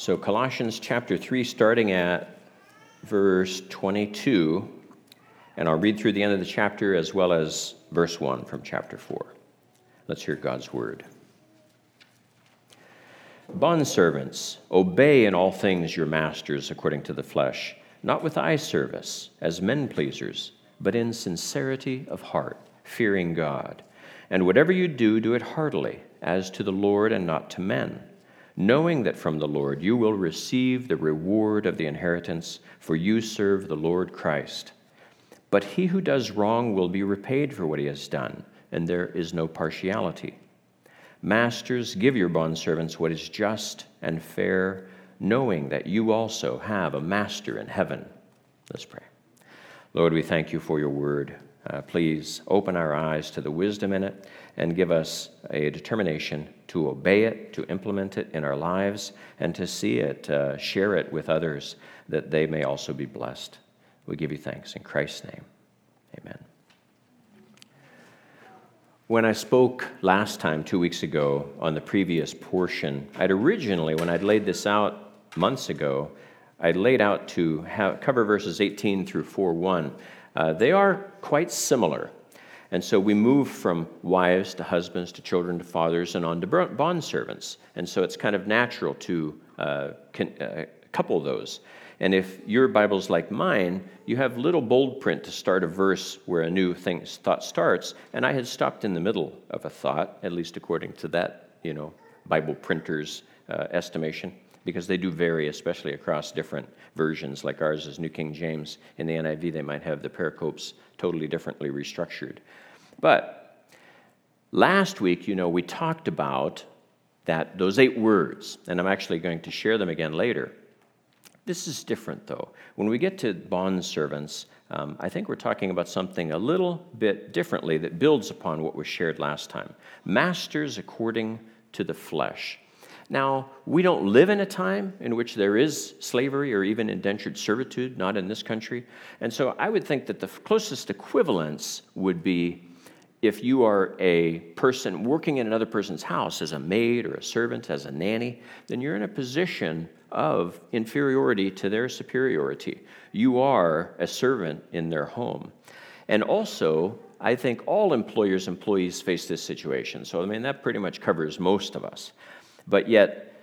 So, Colossians chapter 3, starting at verse 22, and I'll read through the end of the chapter as well as verse 1 from chapter 4. Let's hear God's word. Bondservants, obey in all things your masters according to the flesh, not with eye service as men pleasers, but in sincerity of heart, fearing God. And whatever you do, do it heartily, as to the Lord and not to men knowing that from the Lord you will receive the reward of the inheritance, for you serve the Lord Christ. But he who does wrong will be repaid for what he has done, and there is no partiality. Masters, give your bondservants what is just and fair, knowing that you also have a master in heaven. Let's pray. Lord, we thank you for your word. Uh, please open our eyes to the wisdom in it and give us a determination to obey it, to implement it in our lives, and to see it, uh, share it with others, that they may also be blessed. We give you thanks in Christ's name. Amen. When I spoke last time, two weeks ago, on the previous portion, I'd originally, when I'd laid this out months ago, I'd laid out to have, cover verses 18 through 4 1. Uh, they are quite similar. And so we move from wives to husbands to children to fathers and on to bond servants. And so it's kind of natural to uh, con- uh, couple those. And if your Bible's like mine, you have little bold print to start a verse where a new thing, thought starts. And I had stopped in the middle of a thought, at least according to that, you know, Bible printer's uh, estimation because they do vary, especially across different versions, like ours is New King James. In the NIV, they might have the pericopes totally differently restructured. But last week, you know, we talked about that those eight words, and I'm actually going to share them again later. This is different, though. When we get to bond servants, um, I think we're talking about something a little bit differently that builds upon what was shared last time. Masters according to the flesh. Now, we don't live in a time in which there is slavery or even indentured servitude, not in this country. And so I would think that the closest equivalence would be if you are a person working in another person's house as a maid or a servant, as a nanny, then you're in a position of inferiority to their superiority. You are a servant in their home. And also, I think all employers' employees face this situation. So, I mean, that pretty much covers most of us. But yet,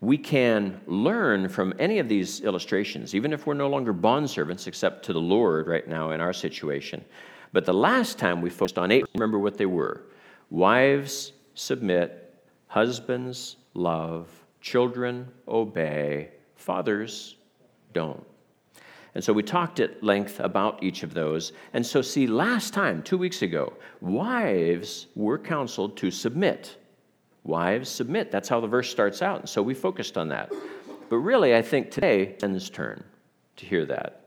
we can learn from any of these illustrations, even if we're no longer bondservants except to the Lord right now in our situation. But the last time we focused on eight, remember what they were wives submit, husbands love, children obey, fathers don't. And so we talked at length about each of those. And so, see, last time, two weeks ago, wives were counseled to submit Wives, submit. That's how the verse starts out. And so we focused on that. But really, I think today, men's turn to hear that.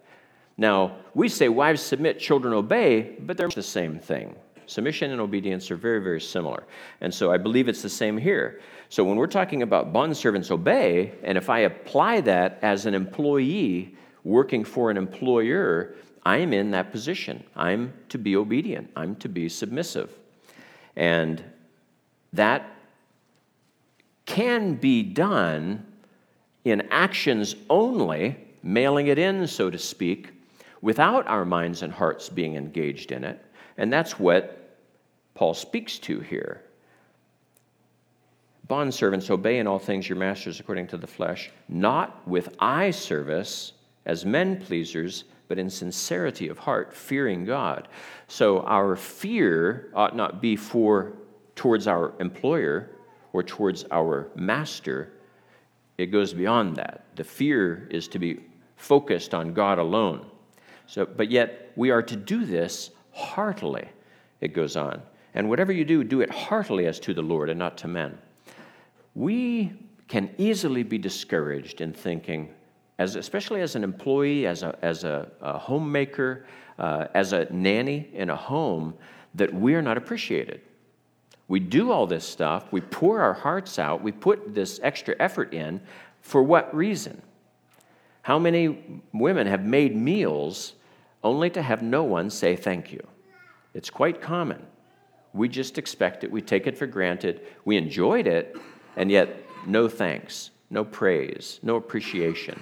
Now, we say wives submit, children obey, but they're the same thing. Submission and obedience are very, very similar. And so I believe it's the same here. So when we're talking about bondservants obey, and if I apply that as an employee working for an employer, I'm in that position. I'm to be obedient, I'm to be submissive. And that can be done in actions only, mailing it in, so to speak, without our minds and hearts being engaged in it. And that's what Paul speaks to here. Bondservants, obey in all things your masters according to the flesh, not with eye service as men pleasers, but in sincerity of heart, fearing God. So our fear ought not be for towards our employer, or towards our master, it goes beyond that. The fear is to be focused on God alone. So, but yet we are to do this heartily, it goes on. And whatever you do, do it heartily as to the Lord and not to men. We can easily be discouraged in thinking, as, especially as an employee, as a, as a, a homemaker, uh, as a nanny in a home, that we are not appreciated. We do all this stuff, we pour our hearts out, we put this extra effort in. For what reason? How many women have made meals only to have no one say thank you? It's quite common. We just expect it, we take it for granted, we enjoyed it, and yet no thanks. no praise, no appreciation.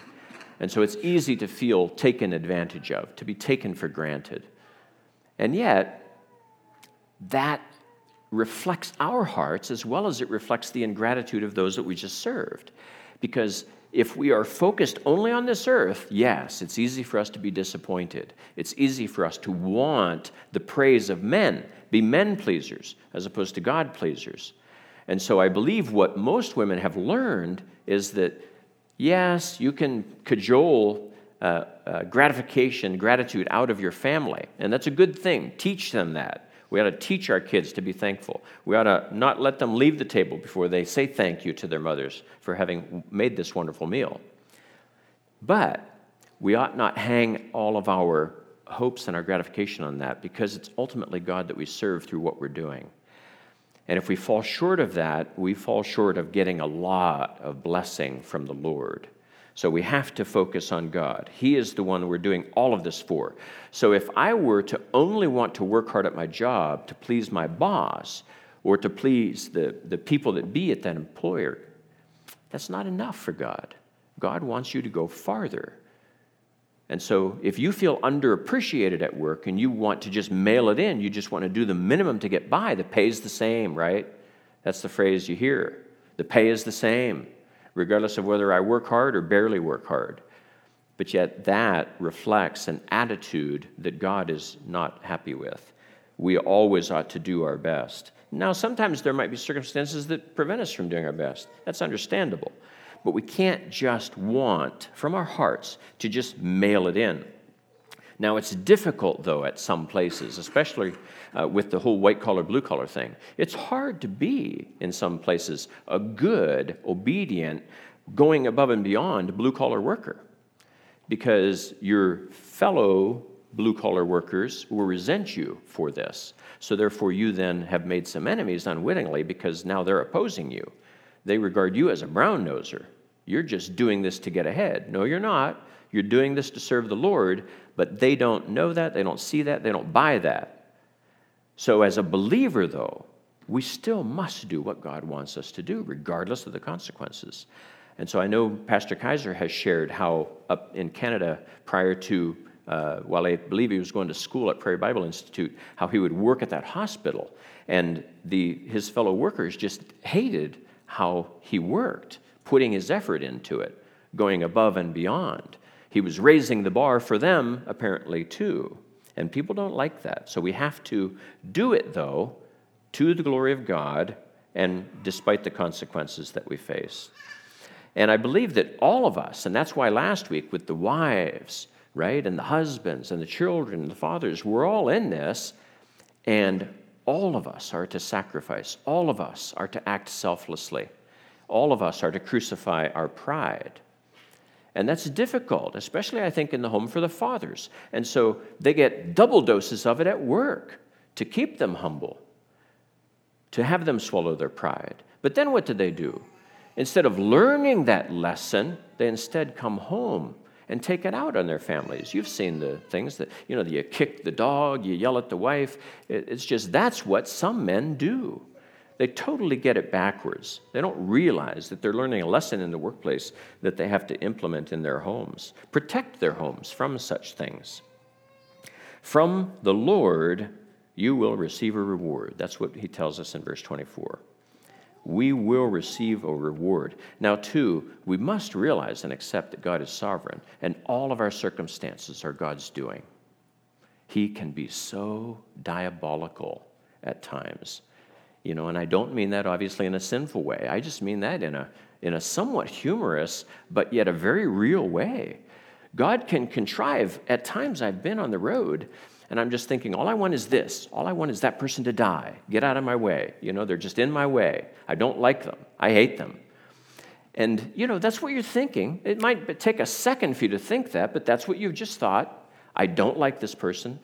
And so it's easy to feel taken advantage of, to be taken for granted. And yet, that reflects our hearts as well as it reflects the ingratitude of those that we just served. Because if we are focused only on this earth, yes, it's easy for us to be disappointed. It's easy for us to want the praise of men, be men pleasers as opposed to God pleasers. And so I believe what most women have learned is that, yes, you can cajole uh, uh, gratification, gratitude out of your family, and that's a good thing. Teach them that. We ought to teach our kids to be thankful. We ought to not let them leave the table before they say thank you to their mothers for having made this wonderful meal. But we ought not hang all of our hopes and our gratification on that because it's ultimately God that we serve through what we're doing. And if we fall short of that, we fall short of getting a lot of blessing from the Lord. So we have to focus on God. He is the one we're doing all of this for. So if I were to only want to work hard at my job to please my boss or to please the, the people that be at that employer, that's not enough for God. God wants you to go farther. And so, if you feel underappreciated at work and you want to just mail it in, you just want to do the minimum to get by, the pay is the same, right? That's the phrase you hear. The pay is the same, regardless of whether I work hard or barely work hard. But yet, that reflects an attitude that God is not happy with. We always ought to do our best. Now, sometimes there might be circumstances that prevent us from doing our best. That's understandable. But we can't just want from our hearts to just mail it in. Now, it's difficult, though, at some places, especially uh, with the whole white collar, blue collar thing. It's hard to be, in some places, a good, obedient, going above and beyond blue collar worker because your fellow blue collar workers will resent you for this. So, therefore, you then have made some enemies unwittingly because now they're opposing you. They regard you as a brown noser. You're just doing this to get ahead. No, you're not. You're doing this to serve the Lord, but they don't know that, they don't see that, they don't buy that. So, as a believer, though, we still must do what God wants us to do, regardless of the consequences. And so I know Pastor Kaiser has shared how up in Canada, prior to, uh, while I believe he was going to school at Prairie Bible Institute, how he would work at that hospital. And the, his fellow workers just hated how he worked, putting his effort into it, going above and beyond. He was raising the bar for them, apparently, too. And people don't like that. So we have to do it, though, to the glory of God and despite the consequences that we face. And I believe that all of us, and that's why last week with the wives, right, and the husbands and the children and the fathers, we're all in this. And all of us are to sacrifice. All of us are to act selflessly. All of us are to crucify our pride. And that's difficult, especially, I think, in the home for the fathers. And so they get double doses of it at work to keep them humble, to have them swallow their pride. But then what do they do? Instead of learning that lesson, they instead come home and take it out on their families. You've seen the things that, you know, you kick the dog, you yell at the wife. It's just that's what some men do. They totally get it backwards. They don't realize that they're learning a lesson in the workplace that they have to implement in their homes. Protect their homes from such things. From the Lord, you will receive a reward. That's what he tells us in verse 24 we will receive a reward. Now, two, we must realize and accept that God is sovereign, and all of our circumstances are God's doing. He can be so diabolical at times. You know, and I don't mean that obviously in a sinful way. I just mean that in a, in a somewhat humorous, but yet a very real way. God can contrive, at times I've been on the road and I'm just thinking, all I want is this. All I want is that person to die. Get out of my way. You know, they're just in my way. I don't like them. I hate them. And, you know, that's what you're thinking. It might take a second for you to think that, but that's what you've just thought. I don't like this person.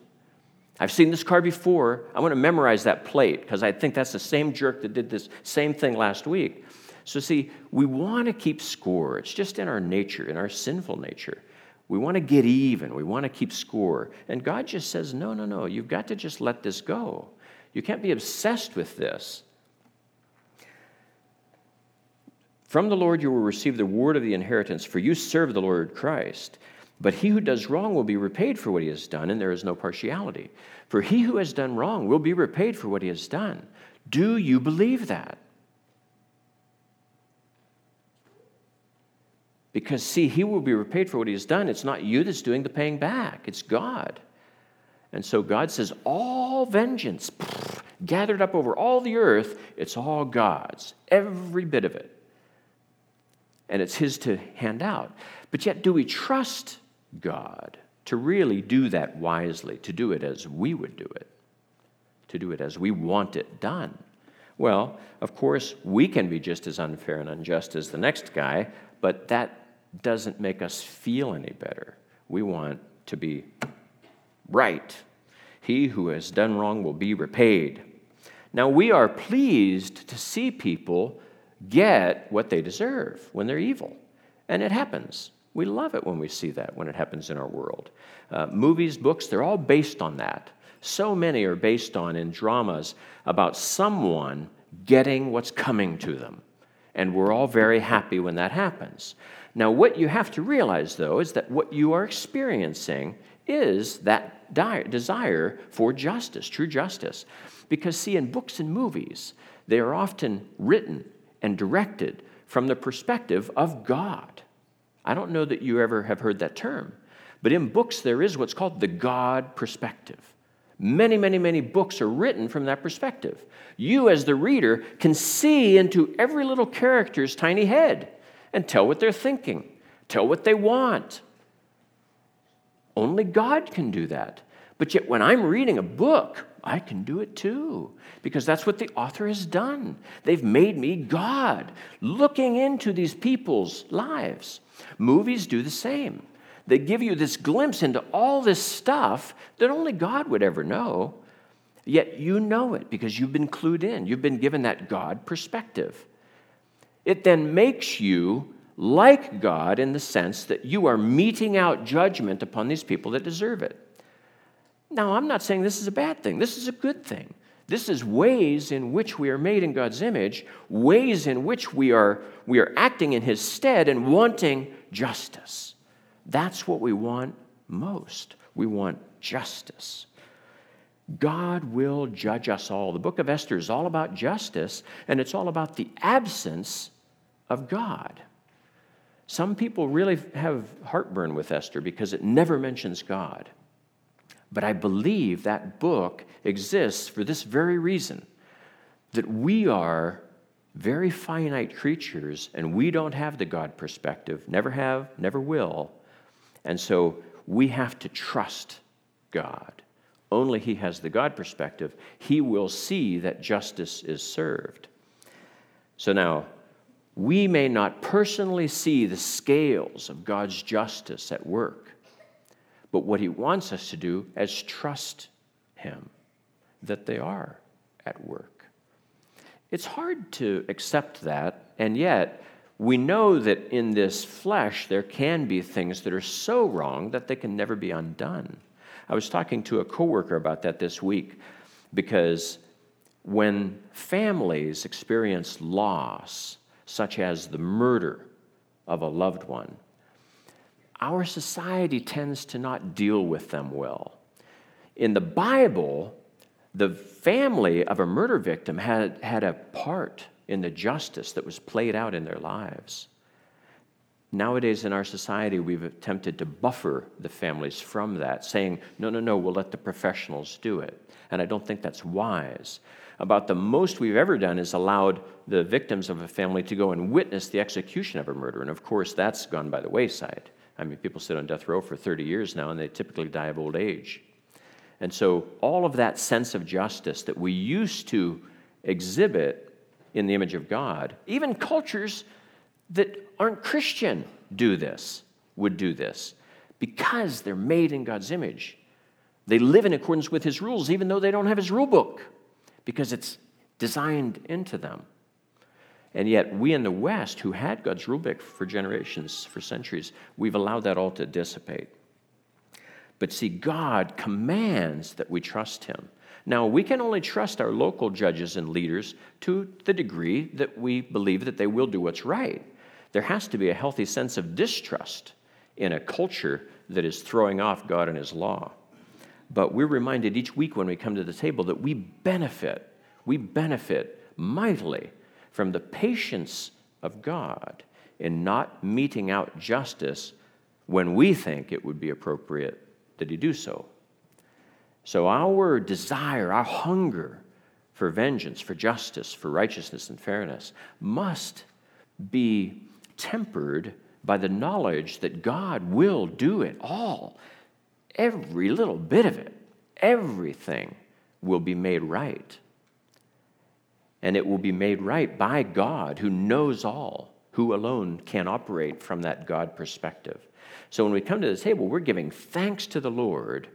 I've seen this car before. I want to memorize that plate because I think that's the same jerk that did this same thing last week. So, see, we want to keep score. It's just in our nature, in our sinful nature. We want to get even. We want to keep score. And God just says, no, no, no. You've got to just let this go. You can't be obsessed with this. From the Lord you will receive the reward of the inheritance, for you serve the Lord Christ. But he who does wrong will be repaid for what he has done, and there is no partiality. For he who has done wrong will be repaid for what he has done. Do you believe that? Because, see, he will be repaid for what he has done. It's not you that's doing the paying back, it's God. And so God says, all vengeance gathered up over all the earth, it's all God's, every bit of it and it's His to hand out. But yet, do we trust God to really do that wisely, to do it as we would do it, to do it as we want it done? Well, of course, we can be just as unfair and unjust as the next guy, but that doesn't make us feel any better. We want to be right. He who has done wrong will be repaid. Now, we are pleased to see people get what they deserve when they're evil. And it happens. We love it when we see that, when it happens in our world. Uh, movies, books, they're all based on that. So many are based on in dramas about someone getting what's coming to them. And we're all very happy when that happens. Now, what you have to realize, though, is that what you are experiencing is that desire for justice, true justice. Because, see, in books and movies, they are often written and directed from the perspective of God. I don't know that you ever have heard that term, but in books there is what's called the God perspective. Many, many, many books are written from that perspective. You, as the reader, can see into every little character's tiny head and tell what they're thinking, tell what they want. Only God can do that. But yet, when I'm reading a book, I can do it too, because that's what the author has done. They've made me God, looking into these people's lives. Movies do the same. They give you this glimpse into all this stuff that only God would ever know, yet you know it because you've been clued in. You've been given that God perspective. It then makes you like God in the sense that you are meting out judgment upon these people that deserve it. Now, I'm not saying this is a bad thing, this is a good thing. This is ways in which we are made in God's image, ways in which we are, we are acting in His stead and wanting justice. That's what we want most. We want justice. God will judge us all. The book of Esther is all about justice, and it's all about the absence of God. Some people really have heartburn with Esther because it never mentions God. But I believe that book exists for this very reason that we are very finite creatures and we don't have the God perspective, never have, never will. And so we have to trust God. Only He has the God perspective. He will see that justice is served. So now, we may not personally see the scales of God's justice at work, but what he wants us to do is trust him that they are at work. It's hard to accept that, and yet we know that in this flesh there can be things that are so wrong that they can never be undone. I was talking to a coworker about that this week because when families experience loss, such as the murder of a loved one, our society tends to not deal with them well. In the Bible, the family of a murder victim had, had a part in the justice that was played out in their lives. Nowadays, in our society, we've attempted to buffer the families from that, saying, no, no, no, we'll let the professionals do it. And I don't think that's wise. About the most we've ever done is allowed the victims of a family to go and witness the execution of a murder. And of course, that's gone by the wayside. I mean, people sit on death row for 30 years now, and they typically die of old age. And so, all of that sense of justice that we used to exhibit in the image of God, even cultures that aren't Christian do this, would do this, because they're made in God's image. They live in accordance with His rules, even though they don't have His rule book, because it's designed into them. And yet, we in the West, who had God's rubric for generations, for centuries, we've allowed that all to dissipate. But see, God commands that we trust Him. Now, we can only trust our local judges and leaders to the degree that we believe that they will do what's right. There has to be a healthy sense of distrust in a culture that is throwing off God and His law. But we're reminded each week when we come to the table that we benefit, we benefit mightily from the patience of God in not meting out justice when we think it would be appropriate that He do so. So, our desire, our hunger for vengeance, for justice, for righteousness and fairness must be tempered by the knowledge that God will do it all. Every little bit of it, everything will be made right. And it will be made right by God who knows all, who alone can operate from that God perspective. So when we come to the table, we're giving thanks to the Lord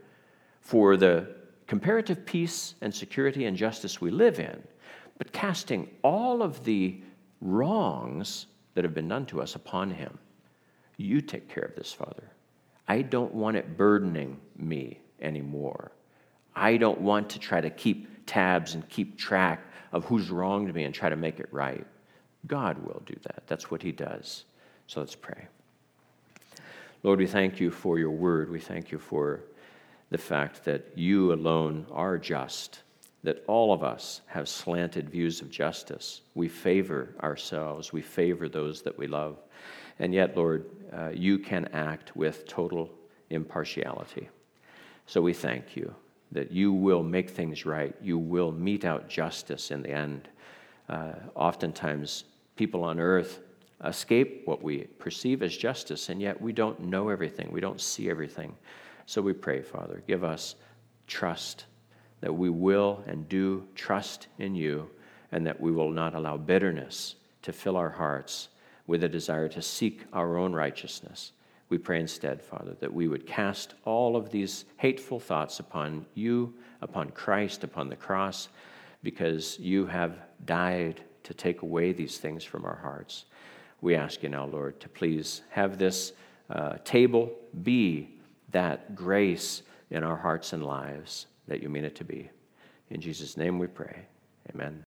for the comparative peace and security and justice we live in, but casting all of the wrongs that have been done to us upon Him. You take care of this, Father. I don't want it burdening me anymore. I don't want to try to keep tabs and keep track of who's wronged me and try to make it right. God will do that. That's what He does. So let's pray. Lord, we thank you for your word. We thank you for the fact that you alone are just, that all of us have slanted views of justice. We favor ourselves, we favor those that we love. And yet, Lord, uh, you can act with total impartiality. So we thank you that you will make things right. You will mete out justice in the end. Uh, oftentimes, people on earth escape what we perceive as justice, and yet we don't know everything, we don't see everything. So we pray, Father, give us trust that we will and do trust in you, and that we will not allow bitterness to fill our hearts with a desire to seek our own righteousness. We pray instead, Father, that we would cast all of these hateful thoughts upon you, upon Christ, upon the cross, because you have died to take away these things from our hearts. We ask you now, Lord, to please have this uh, table be that grace in our hearts and lives that you mean it to be. In Jesus' name we pray. Amen.